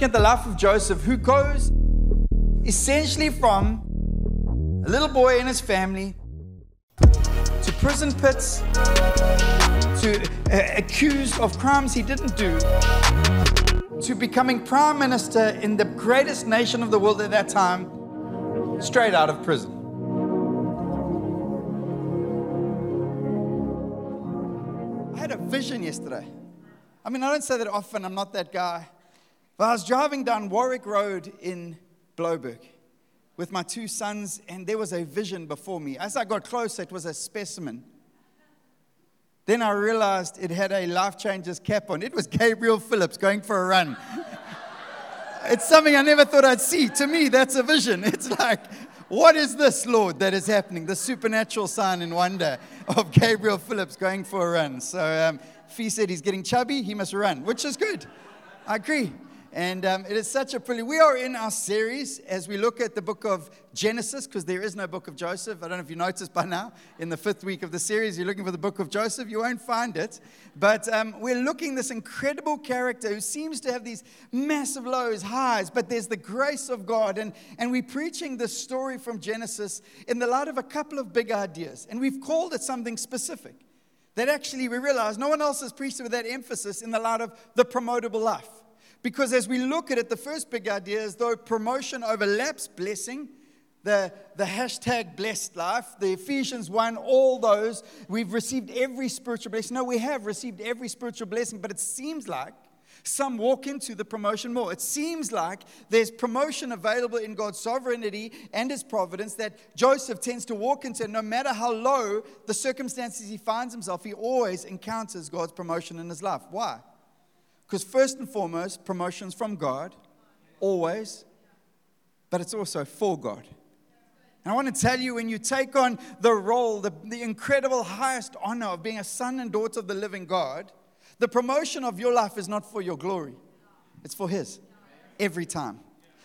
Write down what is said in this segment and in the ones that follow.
looking at the life of Joseph, who goes essentially from a little boy and his family to prison pits, to uh, accused of crimes he didn't do, to becoming prime minister in the greatest nation of the world at that time, straight out of prison. I had a vision yesterday. I mean, I don't say that often, I'm not that guy. But I was driving down Warwick Road in Blouberg with my two sons, and there was a vision before me. As I got closer, it was a specimen. Then I realized it had a life changer's cap on. It was Gabriel Phillips going for a run. it's something I never thought I'd see. To me, that's a vision. It's like, what is this, Lord, that is happening? The supernatural sign and wonder of Gabriel Phillips going for a run. So, um, if he said he's getting chubby, he must run, which is good. I agree. And um, it is such a privilege. We are in our series as we look at the book of Genesis, because there is no book of Joseph. I don't know if you noticed by now, in the fifth week of the series, you're looking for the book of Joseph, you won't find it. But um, we're looking this incredible character who seems to have these massive lows, highs, but there's the grace of God. And, and we're preaching this story from Genesis in the light of a couple of big ideas. And we've called it something specific that actually we realize no one else has preached it with that emphasis in the light of the promotable life. Because as we look at it, the first big idea is though promotion overlaps blessing, the, the hashtag blessed life, the Ephesians 1, all those, we've received every spiritual blessing. No, we have received every spiritual blessing, but it seems like some walk into the promotion more. It seems like there's promotion available in God's sovereignty and His providence that Joseph tends to walk into. No matter how low the circumstances he finds himself, he always encounters God's promotion in his life. Why? Because, first and foremost, promotion's from God, always, but it's also for God. And I want to tell you when you take on the role, the, the incredible highest honor of being a son and daughter of the living God, the promotion of your life is not for your glory, it's for His every time.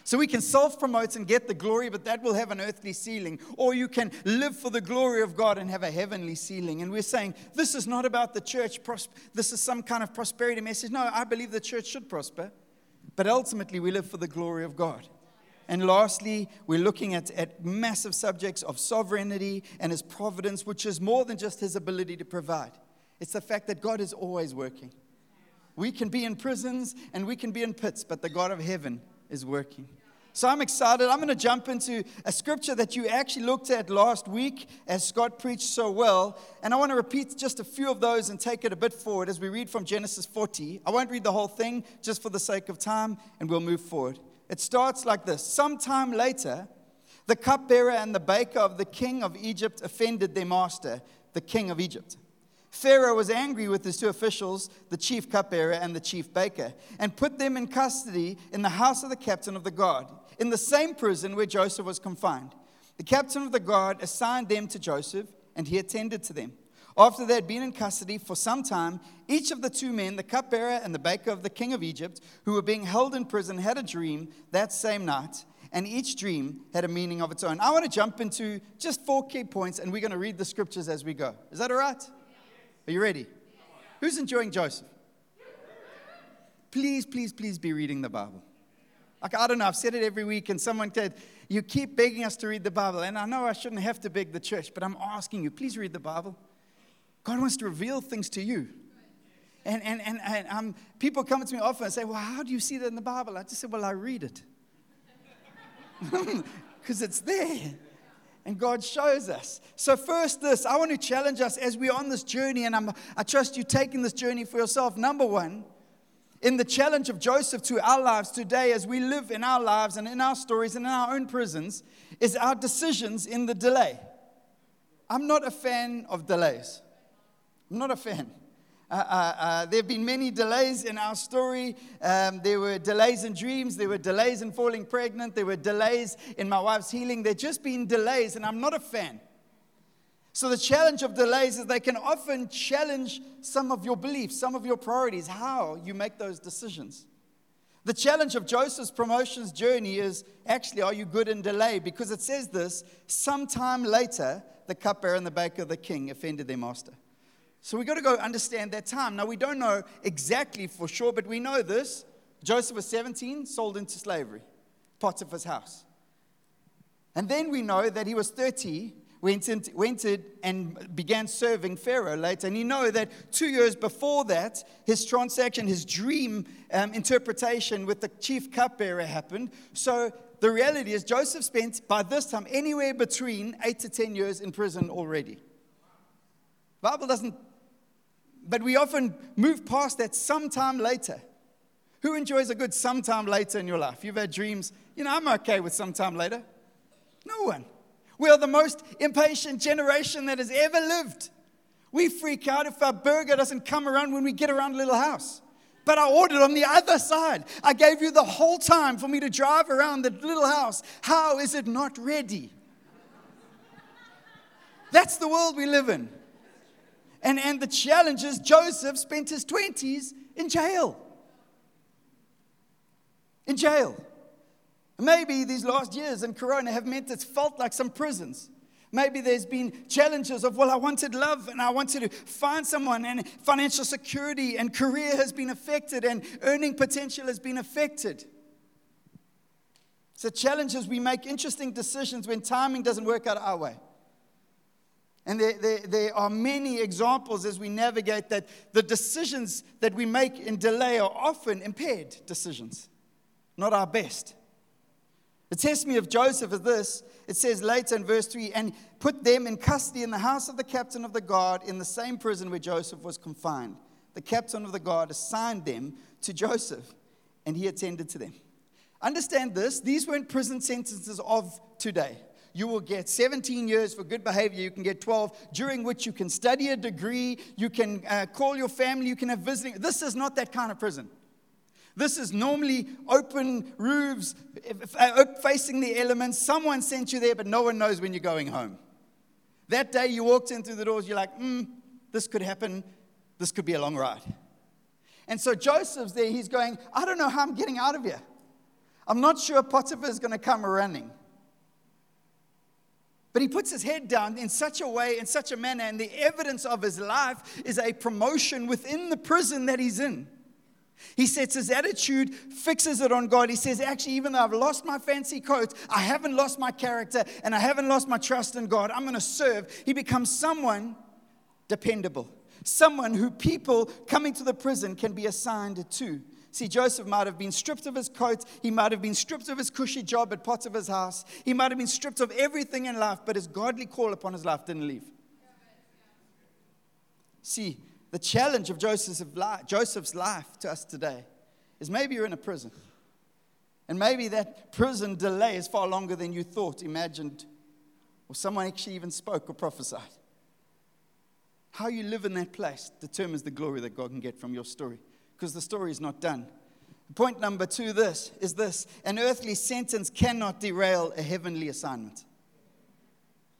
So we can self promote and get the glory, but that will have an earthly ceiling. Or you can live for the glory of God and have a heavenly ceiling. And we're saying this is not about the church, this is some kind of prosperity message. No, I believe the church should prosper, but ultimately we live for the glory of God. And lastly, we're looking at, at massive subjects of sovereignty and His providence, which is more than just His ability to provide. It's the fact that God is always working. We can be in prisons and we can be in pits, but the God of heaven is working. So I'm excited. I'm going to jump into a scripture that you actually looked at last week as Scott preached so well. And I want to repeat just a few of those and take it a bit forward as we read from Genesis 40. I won't read the whole thing just for the sake of time, and we'll move forward. It starts like this Sometime later, the cupbearer and the baker of the king of Egypt offended their master, the king of Egypt. Pharaoh was angry with his two officials, the chief cupbearer and the chief baker, and put them in custody in the house of the captain of the guard, in the same prison where Joseph was confined. The captain of the guard assigned them to Joseph, and he attended to them. After they had been in custody for some time, each of the two men, the cupbearer and the baker of the king of Egypt, who were being held in prison, had a dream that same night, and each dream had a meaning of its own. I want to jump into just four key points, and we're going to read the scriptures as we go. Is that all right? Are you ready? Who's enjoying Joseph? Please, please, please be reading the Bible. Like, I don't know, I've said it every week, and someone said, You keep begging us to read the Bible. And I know I shouldn't have to beg the church, but I'm asking you, please read the Bible. God wants to reveal things to you. And, and, and, and um, people come to me often and say, Well, how do you see that in the Bible? I just say, Well, I read it. Because it's there and God shows us. So, first, this I want to challenge us as we're on this journey, and I'm, I trust you taking this journey for yourself. Number one, in the challenge of Joseph to our lives today, as we live in our lives and in our stories and in our own prisons, is our decisions in the delay. I'm not a fan of delays. I'm not a fan. Uh, uh, uh, there have been many delays in our story. Um, there were delays in dreams. There were delays in falling pregnant. There were delays in my wife's healing. There just been delays, and I'm not a fan. So, the challenge of delays is they can often challenge some of your beliefs, some of your priorities, how you make those decisions. The challenge of Joseph's promotions journey is actually, are you good in delay? Because it says this sometime later, the cupbearer and the baker of the king offended their master. So we've got to go understand that time. Now, we don't know exactly for sure, but we know this. Joseph was 17, sold into slavery, Potiphar's house. And then we know that he was 30, went, in, went in and began serving Pharaoh later. And you know that two years before that, his transaction, his dream um, interpretation with the chief cupbearer happened. So the reality is, Joseph spent by this time anywhere between eight to 10 years in prison already. Bible doesn't, but we often move past that sometime later. Who enjoys a good sometime later in your life? You've had dreams, you know, I'm okay with sometime later. No one. We are the most impatient generation that has ever lived. We freak out if our burger doesn't come around when we get around a little house. But I ordered on the other side. I gave you the whole time for me to drive around the little house. How is it not ready? That's the world we live in. And, and the challenge is Joseph spent his 20s in jail. In jail. Maybe these last years in Corona have meant it's felt like some prisons. Maybe there's been challenges of, well, I wanted love and I wanted to find someone, and financial security and career has been affected, and earning potential has been affected. So, challenges we make interesting decisions when timing doesn't work out our way. And there, there, there, are many examples as we navigate that the decisions that we make in delay are often impaired decisions, not our best. The testimony of Joseph is this. It says later in verse 3 and put them in custody in the house of the captain of the guard in the same prison where Joseph was confined. The captain of the guard assigned them to Joseph, and he attended to them. Understand this these weren't prison sentences of today you will get 17 years for good behavior. You can get 12, during which you can study a degree, you can uh, call your family, you can have visiting. This is not that kind of prison. This is normally open roofs, uh, facing the elements. Someone sent you there, but no one knows when you're going home. That day you walked in through the doors, you're like, hmm, this could happen. This could be a long ride. And so Joseph's there, he's going, I don't know how I'm getting out of here. I'm not sure Potiphar is going to come running. But he puts his head down in such a way, in such a manner, and the evidence of his life is a promotion within the prison that he's in. He sets his attitude, fixes it on God. He says, Actually, even though I've lost my fancy coat, I haven't lost my character and I haven't lost my trust in God. I'm going to serve. He becomes someone dependable, someone who people coming to the prison can be assigned to. See, Joseph might have been stripped of his coat. He might have been stripped of his cushy job at Potiphar's house. He might have been stripped of everything in life, but his godly call upon his life didn't leave. See, the challenge of Joseph's life, Joseph's life to us today is maybe you're in a prison. And maybe that prison delay is far longer than you thought, imagined, or someone actually even spoke or prophesied. How you live in that place determines the glory that God can get from your story because the story is not done. Point number two this is this an earthly sentence cannot derail a heavenly assignment.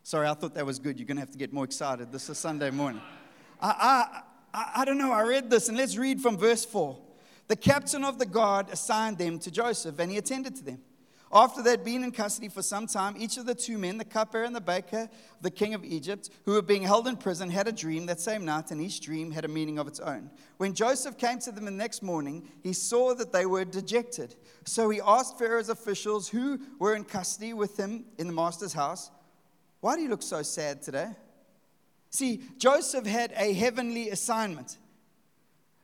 Sorry, I thought that was good. You're going to have to get more excited. This is Sunday morning. I, I, I, don't know. I read this, and let's read from verse 4. The captain of the guard assigned them to Joseph, and he attended to them. After they'd been in custody for some time, each of the two men, the cupbearer and the baker, the king of Egypt, who were being held in prison, had a dream that same night, and each dream had a meaning of its own. When Joseph came to them the next morning, he saw that they were dejected. So he asked Pharaoh's officials who were in custody with him in the master's house, Why do you look so sad today? See, Joseph had a heavenly assignment.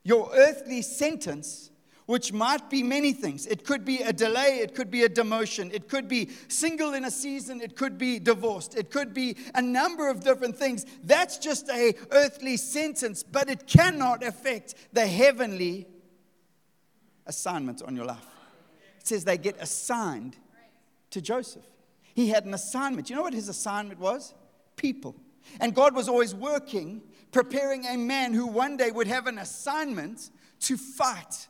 Your earthly sentence which might be many things. It could be a delay, it could be a demotion, it could be single in a season, it could be divorced, it could be a number of different things. That's just a earthly sentence, but it cannot affect the heavenly assignment on your life. It says they get assigned to Joseph. He had an assignment. You know what his assignment was? People. And God was always working, preparing a man who one day would have an assignment to fight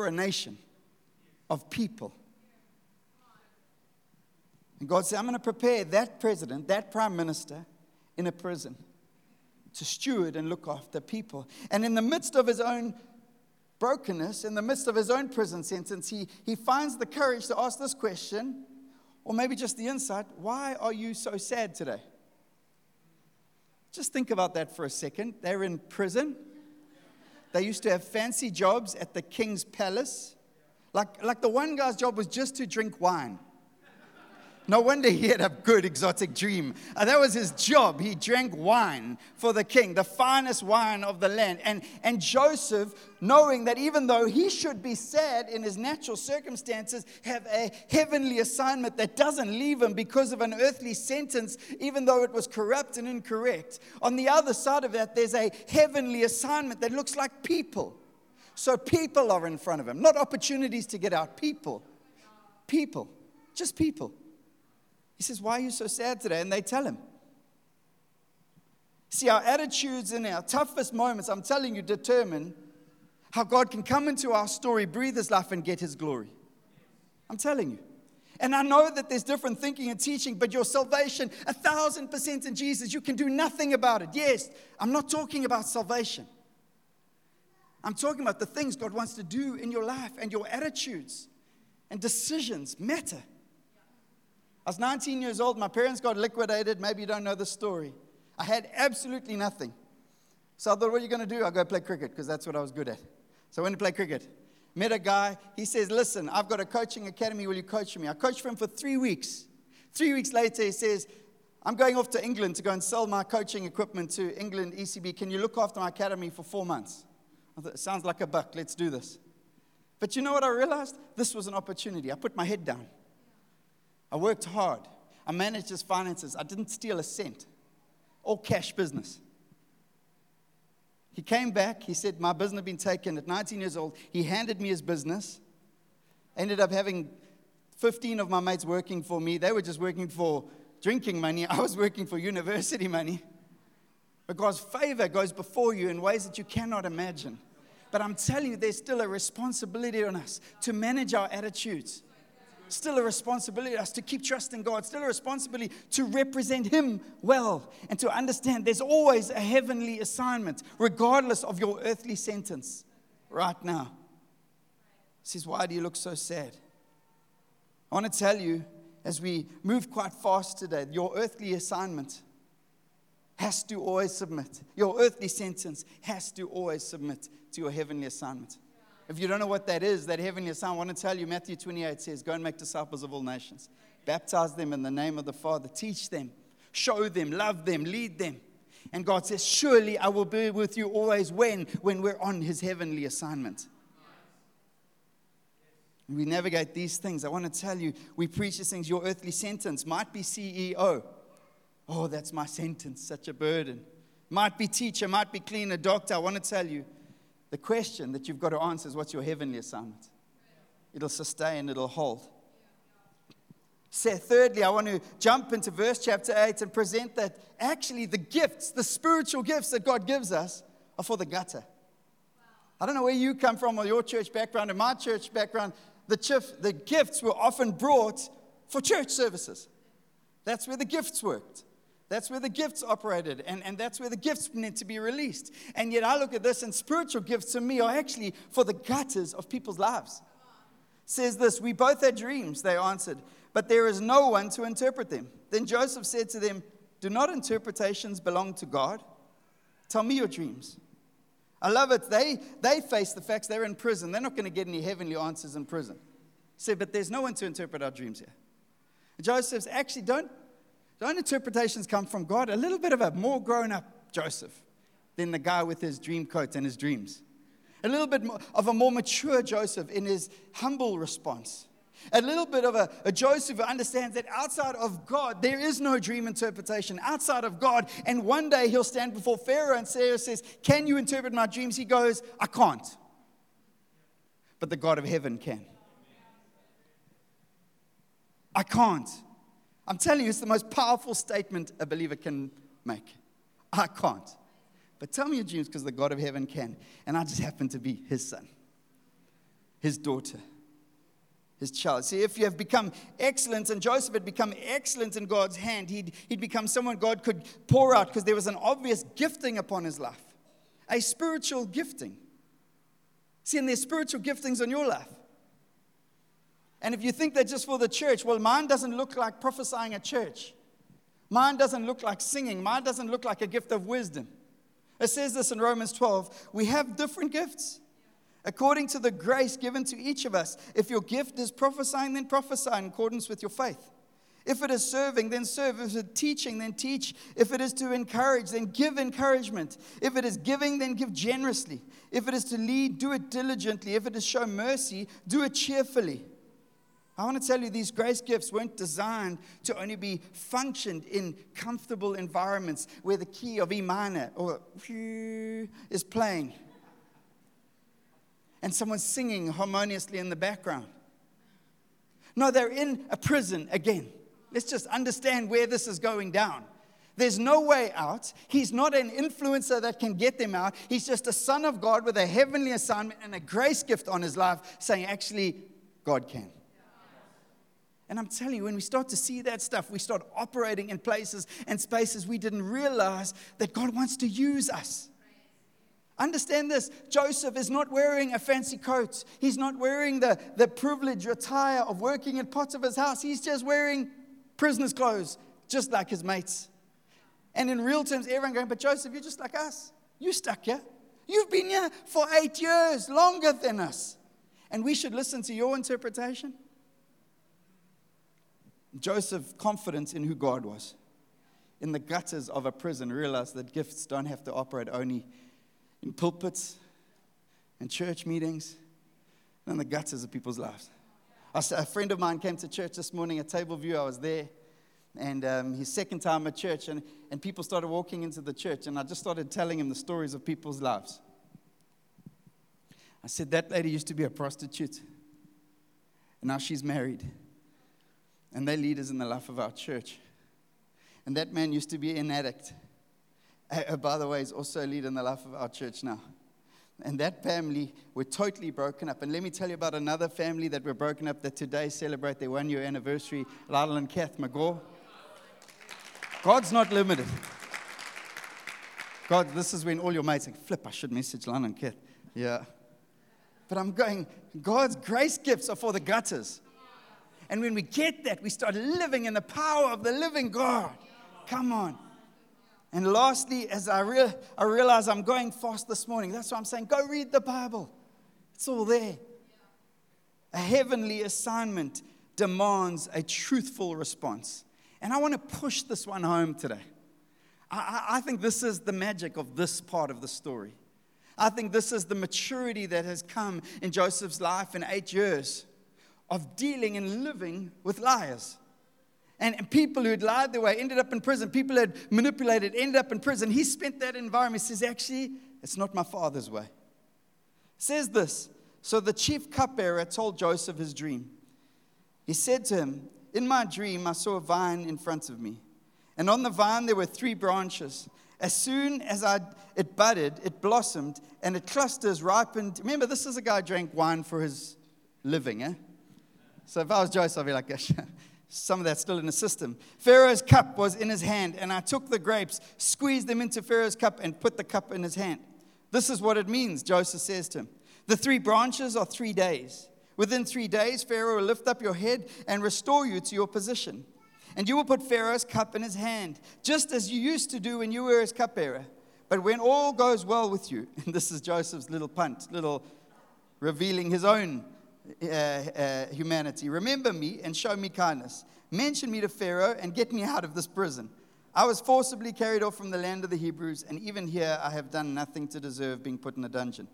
for a nation of people. And God said, I'm going to prepare that president, that prime minister in a prison to steward and look after people. And in the midst of his own brokenness, in the midst of his own prison sentence, he, he finds the courage to ask this question, or maybe just the insight why are you so sad today? Just think about that for a second. They're in prison. They used to have fancy jobs at the king's palace. Like, like the one guy's job was just to drink wine. No wonder he had a good exotic dream. Uh, that was his job. He drank wine for the king, the finest wine of the land. And, and Joseph, knowing that even though he should be sad in his natural circumstances, have a heavenly assignment that doesn't leave him because of an earthly sentence, even though it was corrupt and incorrect. On the other side of that, there's a heavenly assignment that looks like people. So people are in front of him, not opportunities to get out. People. People. Just people. He says, Why are you so sad today? And they tell him. See, our attitudes in our toughest moments, I'm telling you, determine how God can come into our story, breathe his life, and get his glory. I'm telling you. And I know that there's different thinking and teaching, but your salvation, a thousand percent in Jesus, you can do nothing about it. Yes, I'm not talking about salvation. I'm talking about the things God wants to do in your life and your attitudes and decisions matter. I was 19 years old. My parents got liquidated. Maybe you don't know the story. I had absolutely nothing. So I thought, what are you going to do? I'll go play cricket because that's what I was good at. So I went to play cricket. Met a guy. He says, Listen, I've got a coaching academy. Will you coach me? I coached for him for three weeks. Three weeks later, he says, I'm going off to England to go and sell my coaching equipment to England ECB. Can you look after my academy for four months? I thought, it Sounds like a buck. Let's do this. But you know what I realized? This was an opportunity. I put my head down. I worked hard. I managed his finances. I didn't steal a cent. All cash business. He came back. He said, My business had been taken at 19 years old. He handed me his business. Ended up having 15 of my mates working for me. They were just working for drinking money. I was working for university money. Because favor goes before you in ways that you cannot imagine. But I'm telling you, there's still a responsibility on us to manage our attitudes still a responsibility us to keep trusting God, still a responsibility to represent Him well and to understand there's always a heavenly assignment, regardless of your earthly sentence right now. He says, Why do you look so sad? I want to tell you, as we move quite fast today, your earthly assignment has to always submit. Your earthly sentence has to always submit to your heavenly assignment. If you don't know what that is, that heavenly assignment, I want to tell you Matthew 28 says, Go and make disciples of all nations. Baptize them in the name of the Father. Teach them, show them, love them, lead them. And God says, Surely I will be with you always when? When we're on his heavenly assignment. We navigate these things. I want to tell you, we preach these things. Your earthly sentence might be CEO. Oh, that's my sentence, such a burden. Might be teacher, might be cleaner, doctor. I want to tell you, the question that you've got to answer is what's your heavenly assignment? It'll sustain, it'll hold. So, thirdly, I want to jump into verse chapter 8 and present that actually the gifts, the spiritual gifts that God gives us, are for the gutter. I don't know where you come from or your church background. In my church background, the, chif, the gifts were often brought for church services. That's where the gifts worked. That's where the gifts operated, and, and that's where the gifts meant to be released. And yet I look at this, and spiritual gifts to me are actually for the gutters of people's lives. says this We both had dreams, they answered, but there is no one to interpret them. Then Joseph said to them, Do not interpretations belong to God? Tell me your dreams. I love it. They, they face the facts. They're in prison. They're not going to get any heavenly answers in prison. He said, But there's no one to interpret our dreams here. Joseph says, Actually, don't don't interpretations come from God? A little bit of a more grown up Joseph than the guy with his dream coat and his dreams. A little bit of a more mature Joseph in his humble response. A little bit of a, a, Joseph who understands that outside of God, there is no dream interpretation. Outside of God, and one day he'll stand before Pharaoh and Sarah says, Can you interpret my dreams? He goes, I can't. But the God of heaven can. I can't. I'm telling you, it's the most powerful statement a believer can make. I can't. But tell me your dreams because the God of heaven can. And I just happen to be his son, his daughter, his child. See, if you have become excellent, and Joseph had become excellent in God's hand, he'd, he'd become someone God could pour out because there was an obvious gifting upon his life, a spiritual gifting. See, and there's spiritual giftings on your life. And if you think they're just for the church, well, mine doesn't look like prophesying at church. Mine doesn't look like singing. Mine doesn't look like a gift of wisdom. It says this in Romans 12 we have different gifts, according to the grace given to each of us. If your gift is prophesying, then prophesy in accordance with your faith. If it is serving, then serve. If it is teaching, then teach. If it is to encourage, then give encouragement. If it is giving, then give generously. If it is to lead, do it diligently. If it is show mercy, do it cheerfully. I want to tell you, these grace gifts weren't designed to only be functioned in comfortable environments where the key of E minor or is playing and someone's singing harmoniously in the background. No, they're in a prison again. Let's just understand where this is going down. There's no way out. He's not an influencer that can get them out. He's just a son of God with a heavenly assignment and a grace gift on his life, saying, actually, God can. And I'm telling you, when we start to see that stuff, we start operating in places and spaces we didn't realize that God wants to use us. Understand this Joseph is not wearing a fancy coat. He's not wearing the, the privileged attire of working in Potiphar's house. He's just wearing prisoner's clothes, just like his mates. And in real terms, everyone going, But Joseph, you're just like us. You stuck here. You've been here for eight years, longer than us. And we should listen to your interpretation. Joseph, confident in who God was, in the gutters of a prison, realized that gifts don't have to operate only in pulpits and church meetings and in the gutters of people's lives. A friend of mine came to church this morning at Table View. I was there, and um, his second time at church, and, and people started walking into the church, and I just started telling him the stories of people's lives. I said, That lady used to be a prostitute, and now she's married, and they're leaders in the life of our church. And that man used to be an addict, uh, by the way, is also a leader in the life of our church now. And that family were totally broken up. And let me tell you about another family that were broken up that today celebrate their one year anniversary, Lyle and Kath McGaw. God's not limited. God, this is when all your mates like, flip, I should message Lyle and Kath. Yeah. But I'm going, God's grace gifts are for the gutters. And when we get that, we start living in the power of the living God. Come on. And lastly, as I, re- I realize I'm going fast this morning, that's why I'm saying go read the Bible. It's all there. A heavenly assignment demands a truthful response. And I want to push this one home today. I, I think this is the magic of this part of the story. I think this is the maturity that has come in Joseph's life in eight years of dealing and living with liars. And, and people who had lied their way ended up in prison. People who had manipulated ended up in prison. He spent that environment. He says, actually, it's not my father's way. says this. So the chief cupbearer told Joseph his dream. He said to him, In my dream, I saw a vine in front of me. And on the vine, there were three branches. As soon as I, it budded, it blossomed, and it clusters ripened. Remember, this is a guy who drank wine for his living, eh? So if I was Joseph, I'd be like, some of that's still in the system. Pharaoh's cup was in his hand, and I took the grapes, squeezed them into Pharaoh's cup, and put the cup in his hand. This is what it means, Joseph says to him. The three branches are three days. Within three days, Pharaoh will lift up your head and restore you to your position. And you will put Pharaoh's cup in his hand, just as you used to do when you were his cupbearer. But when all goes well with you, and this is Joseph's little punt, little revealing his own uh, uh, humanity. Remember me and show me kindness. Mention me to Pharaoh and get me out of this prison. I was forcibly carried off from the land of the Hebrews, and even here I have done nothing to deserve being put in a dungeon.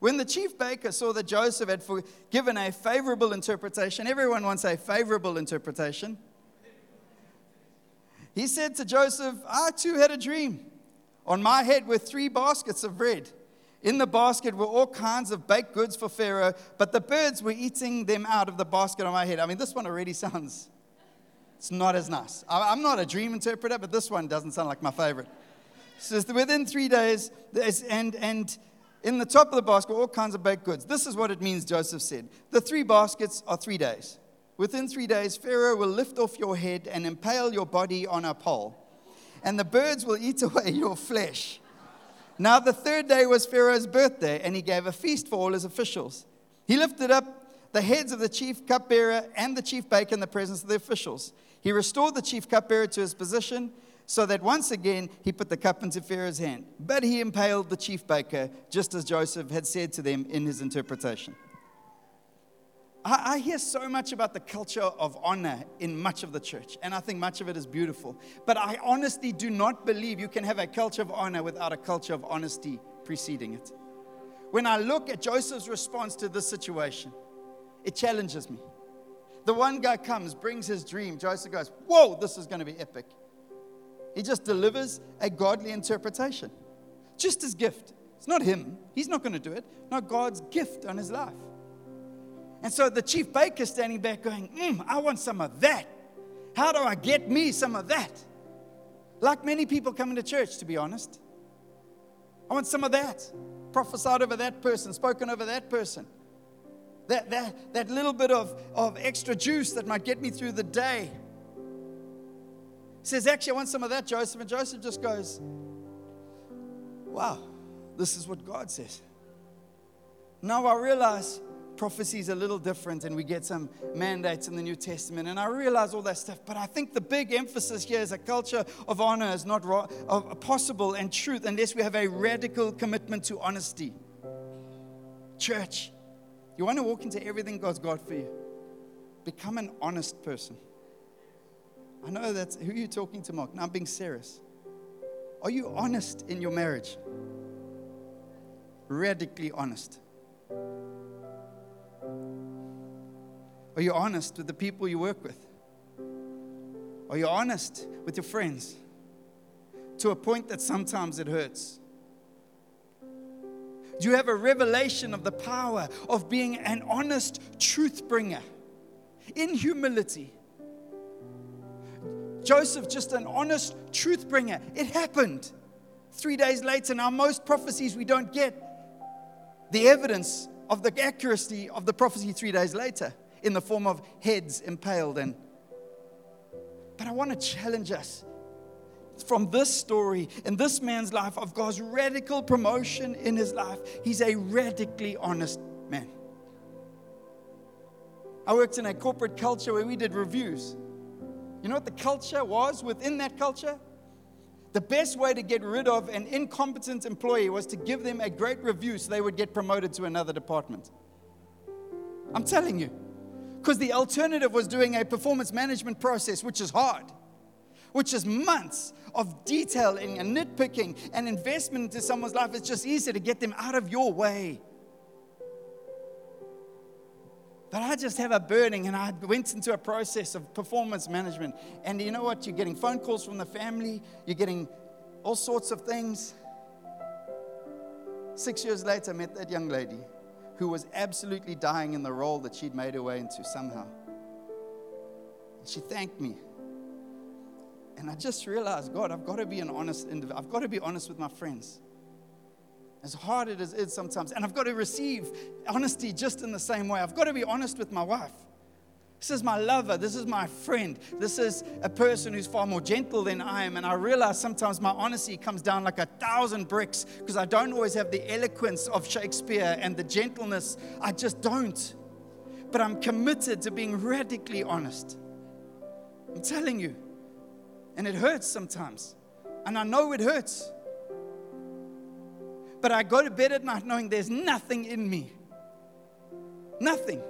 When the chief baker saw that Joseph had given a favorable interpretation, everyone wants a favorable interpretation. He said to Joseph, I too had a dream. On my head were three baskets of bread. In the basket were all kinds of baked goods for Pharaoh, but the birds were eating them out of the basket on my head. I mean, this one already sounds, it's not as nice. I'm not a dream interpreter, but this one doesn't sound like my favorite. It says, within three days, and, and in the top of the basket, all kinds of baked goods. This is what it means, Joseph said. The three baskets are three days. Within three days, Pharaoh will lift off your head and impale your body on a pole, and the birds will eat away your flesh. Now, the third day was Pharaoh's birthday, and he gave a feast for all his officials. He lifted up the heads of the chief cupbearer and the chief baker in the presence of the officials. He restored the chief cupbearer to his position, so that once again he put the cup into Pharaoh's hand. But he impaled the chief baker, just as Joseph had said to them in his interpretation. I, I hear so much about the culture of honor in much of the church, and I think much of it is beautiful. But I honestly do not believe you can have a culture of honor without a culture of honesty preceding it. When I look at Joseph's response to this situation, it challenges me. The one guy comes, brings his dream. Joseph goes, Whoa, this is going to be epic. He just delivers a godly interpretation, just his gift. It's not him, he's not going to do it. Not God's gift on his life. And so the chief baker standing back going, mm, I want some of that. How do I get me some of that? Like many people coming to church, to be honest. I want some of that. Prophesied over that person, spoken over that person. That, that, that little bit of, of extra juice that might get me through the day. He says, Actually, I want some of that, Joseph. And Joseph just goes, Wow, this is what God says. Now I realize prophecy is a little different and we get some mandates in the New Testament. And I realize all that stuff. But I think the big emphasis here is a culture of honor is not ro- possible and truth unless we have a radical commitment to honesty. Church, you want to walk into everything God's got for you, become an honest person. I know that's who you're talking to, Mark. Now I'm being serious. Are you honest in your marriage? Radically honest. Are you honest with the people you work with? Are you honest with your friends? To a point that sometimes it hurts. Do you have a revelation of the power of being an honest truth bringer in humility? Joseph, just an honest truth bringer. It happened. Three days later, now most prophecies we don't get the evidence of the accuracy of the prophecy three days later in the form of heads impaled and but I want to challenge us from this story in this man's life of God's radical promotion in his life. He's a radically honest man. I worked in a corporate culture where we did reviews. You know what the culture was within that culture? The best way to get rid of an incompetent employee was to give them a great review so they would get promoted to another department. I'm telling you. Because the alternative was doing a performance management process, which is hard, which is months of detailing and nitpicking and investment into someone's life. It's just easier to get them out of your way. But I just have a burning, and I went into a process of performance management. And you know what? You're getting phone calls from the family, you're getting all sorts of things. Six years later, I met that young lady who was absolutely dying in the role that she'd made her way into somehow. And she thanked me. And I just realized, God, I've got to be an honest individual. I've got to be honest with my friends. As hard as it is sometimes. And I've got to receive honesty just in the same way. I've got to be honest with my wife. This is my lover. This is my friend. This is a person who's far more gentle than I am. And I realize sometimes my honesty comes down like a thousand bricks because I don't always have the eloquence of Shakespeare and the gentleness. I just don't. But I'm committed to being radically honest. I'm telling you. And it hurts sometimes. And I know it hurts. But I go to bed at night knowing there's nothing in me. Nothing.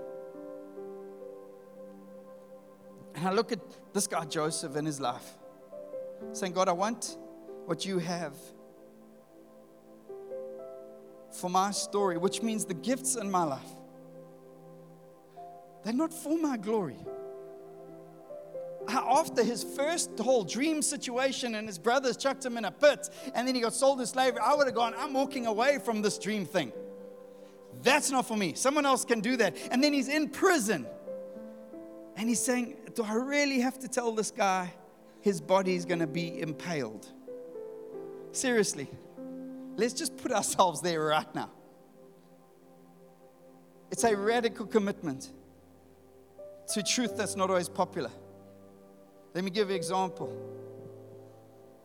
And I look at this guy, Joseph, in his life, saying, God, I want what you have for my story, which means the gifts in my life. They're not for my glory. After his first whole dream situation and his brothers chucked him in a pit and then he got sold to slavery, I would have gone, I'm walking away from this dream thing. That's not for me. Someone else can do that. And then he's in prison. And he's saying, Do I really have to tell this guy his body is going to be impaled? Seriously, let's just put ourselves there right now. It's a radical commitment to truth that's not always popular. Let me give you an example.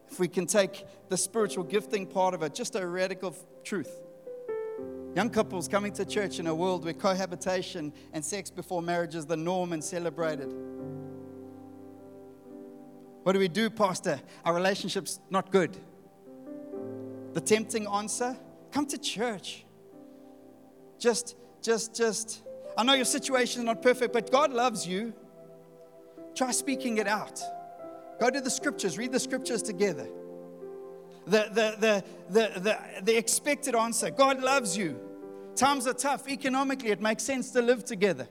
If we can take the spiritual gifting part of it, just a radical truth. Young couples coming to church in a world where cohabitation and sex before marriage is the norm and celebrated. What do we do, Pastor? Our relationship's not good. The tempting answer come to church. Just, just, just. I know your situation is not perfect, but God loves you. Try speaking it out. Go to the scriptures, read the scriptures together. The, the, the, the, the, expected answer God loves you. Times are tough. Economically, it makes sense to live together.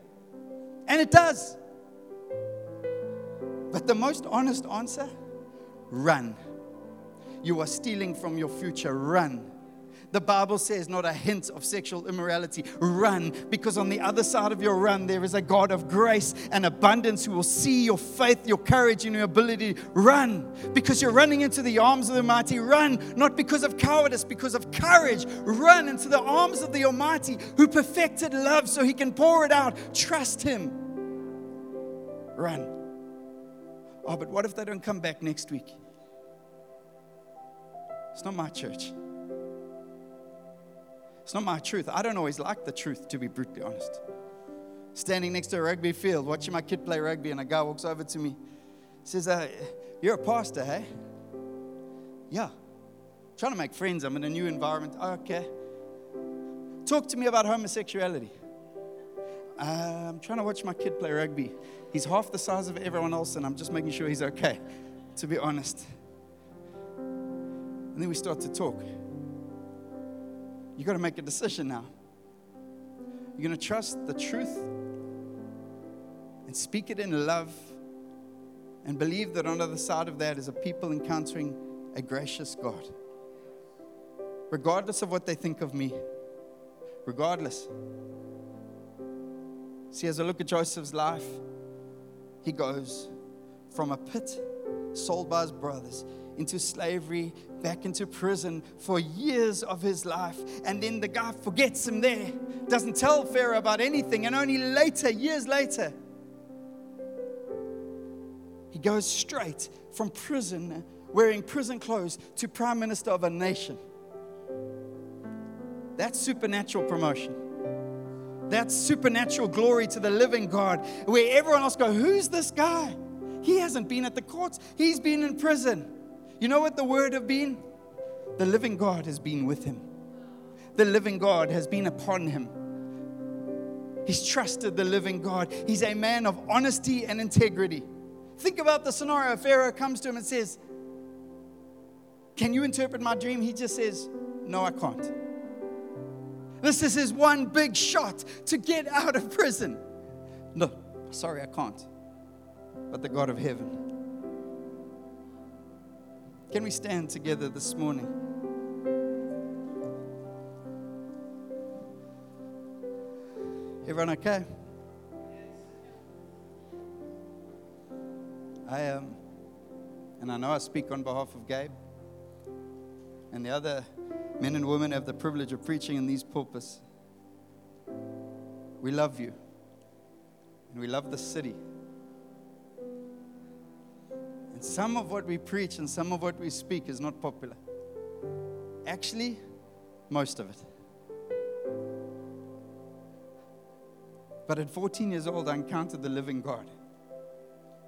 And it does. But the most honest answer run. You are stealing from your future. Run. The Bible says, not a hint of sexual immorality. Run, because on the other side of your run, there is a God of grace and abundance who will see your faith, your courage, and your ability. Run, because you're running into the arms of the Almighty. Run, not because of cowardice, because of courage. Run into the arms of the Almighty who perfected love so he can pour it out. Trust him. Run. Oh, but what if they don't come back next week? It's not my church. It's not my truth. I don't always like the truth, to be brutally honest. Standing next to a rugby field, watching my kid play rugby, and a guy walks over to me, says, uh, You're a pastor, hey? Yeah. Trying to make friends. I'm in a new environment. Okay. Talk to me about homosexuality. I'm trying to watch my kid play rugby. He's half the size of everyone else, and I'm just making sure he's okay, to be honest. And then we start to talk. You got to make a decision now. You're going to trust the truth and speak it in love and believe that on the other side of that is a people encountering a gracious God. Regardless of what they think of me, regardless. See, as I look at Joseph's life, he goes from a pit sold by his brothers into slavery, back into prison for years of his life. And then the guy forgets him there, doesn't tell Pharaoh about anything. And only later, years later, he goes straight from prison, wearing prison clothes, to prime minister of a nation. That's supernatural promotion. That's supernatural glory to the living God, where everyone else go, Who's this guy? He hasn't been at the courts, he's been in prison. You know what the word have been? The living God has been with him. The living God has been upon him. He's trusted the living God. He's a man of honesty and integrity. Think about the scenario. Pharaoh comes to him and says, Can you interpret my dream? He just says, No, I can't. This is his one big shot to get out of prison. No, sorry, I can't. But the God of heaven can we stand together this morning? Everyone okay? I am, um, and I know I speak on behalf of Gabe and the other men and women have the privilege of preaching in these pulpits. We love you, and we love the city. And some of what we preach and some of what we speak is not popular. Actually, most of it. But at 14 years old, I encountered the living God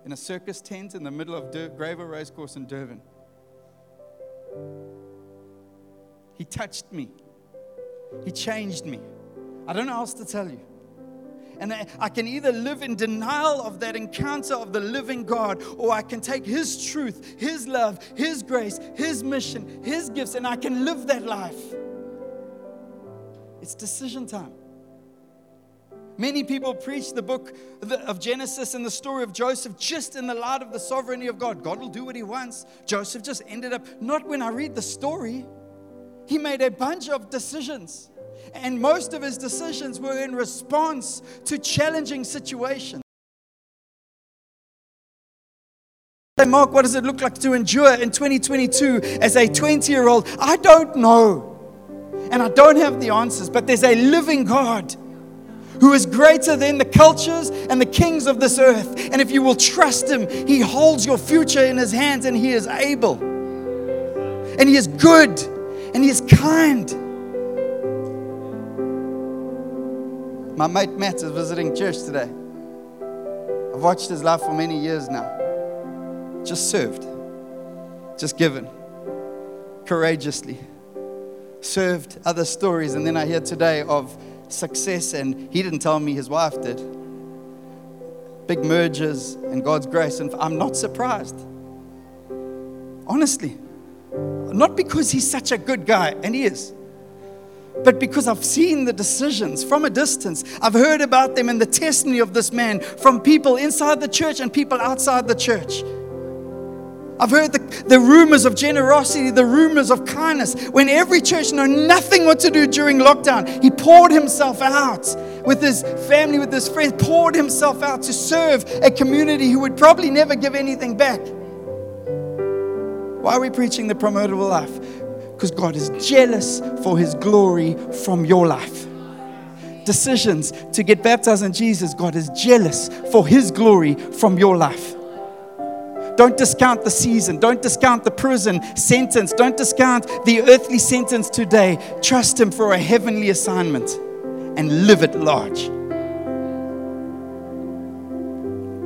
in a circus tent in the middle of Dur- Greyville Racecourse in Durban. He touched me, He changed me. I don't know how else to tell you. And I can either live in denial of that encounter of the living God, or I can take His truth, His love, His grace, His mission, His gifts, and I can live that life. It's decision time. Many people preach the book of Genesis and the story of Joseph just in the light of the sovereignty of God. God will do what he wants. Joseph just ended up, not when I read the story, he made a bunch of decisions. And most of his decisions were in response to challenging situations. Mark, what does it look like to endure in 2022 as a 20 year old? I don't know. And I don't have the answers, but there's a living God who is greater than the cultures and the kings of this earth. And if you will trust him, he holds your future in his hands and he is able. And he is good and he is kind. My mate Matt is visiting church today. I've watched his life for many years now. just served, just given, courageously, served other stories. And then I hear today of success, and he didn't tell me his wife did. Big mergers and God's grace, and I'm not surprised. Honestly, not because he's such a good guy, and he is but because I've seen the decisions from a distance. I've heard about them and the testimony of this man from people inside the church and people outside the church. I've heard the, the rumors of generosity, the rumors of kindness. When every church knew nothing what to do during lockdown, he poured himself out with his family, with his friends, poured himself out to serve a community who would probably never give anything back. Why are we preaching the promotable life? Because God is jealous for his glory from your life decisions to get baptized in Jesus, God is jealous for His glory from your life. Don't discount the season. Don't discount the prison sentence. Don't discount the earthly sentence today. Trust Him for a heavenly assignment and live it large.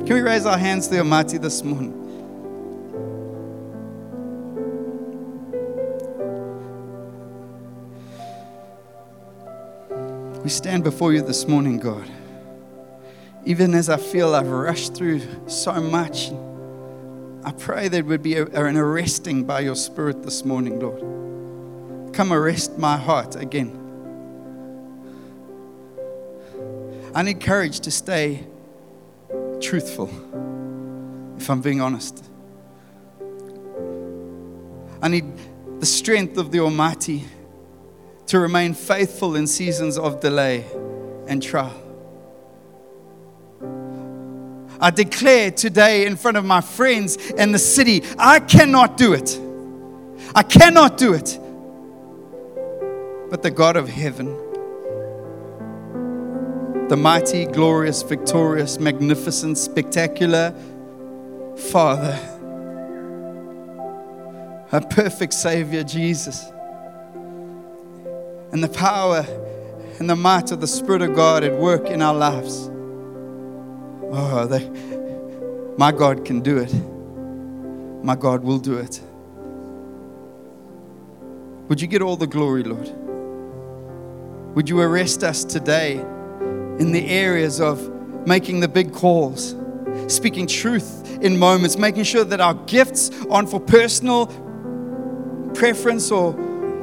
Can we raise our hands to the Almighty this morning? We stand before you this morning, God. Even as I feel I've rushed through so much. I pray there would be an arresting by your Spirit this morning, Lord. Come arrest my heart again. I need courage to stay truthful, if I'm being honest. I need the strength of the Almighty to remain faithful in seasons of delay and trial. I declare today in front of my friends and the city, I cannot do it. I cannot do it. But the God of heaven, the mighty, glorious, victorious, magnificent, spectacular Father, a perfect Savior, Jesus, and the power and the might of the Spirit of God at work in our lives. Oh, they, my God can do it. My God will do it. Would you get all the glory, Lord? Would you arrest us today in the areas of making the big calls, speaking truth in moments, making sure that our gifts aren't for personal preference or,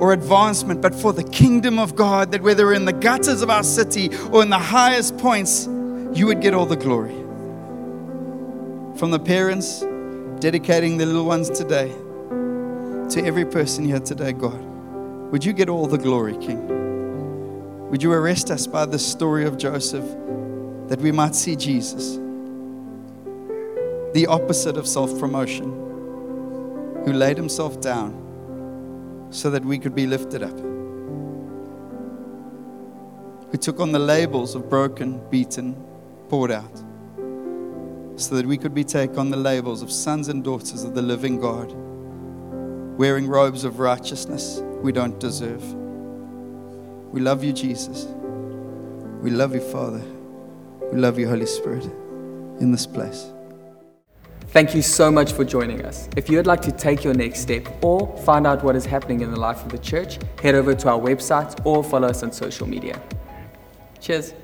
or advancement, but for the kingdom of God, that whether in the gutters of our city or in the highest points, you would get all the glory. From the parents dedicating the little ones today to every person here today, God, would you get all the glory, King? Would you arrest us by the story of Joseph that we might see Jesus, the opposite of self promotion, who laid himself down so that we could be lifted up? Who took on the labels of broken, beaten, poured out so that we could be take on the labels of sons and daughters of the living God, wearing robes of righteousness we don't deserve. We love you, Jesus. We love you, Father. We love you, Holy Spirit, in this place. Thank you so much for joining us. If you would like to take your next step or find out what is happening in the life of the church, head over to our website or follow us on social media. Cheers.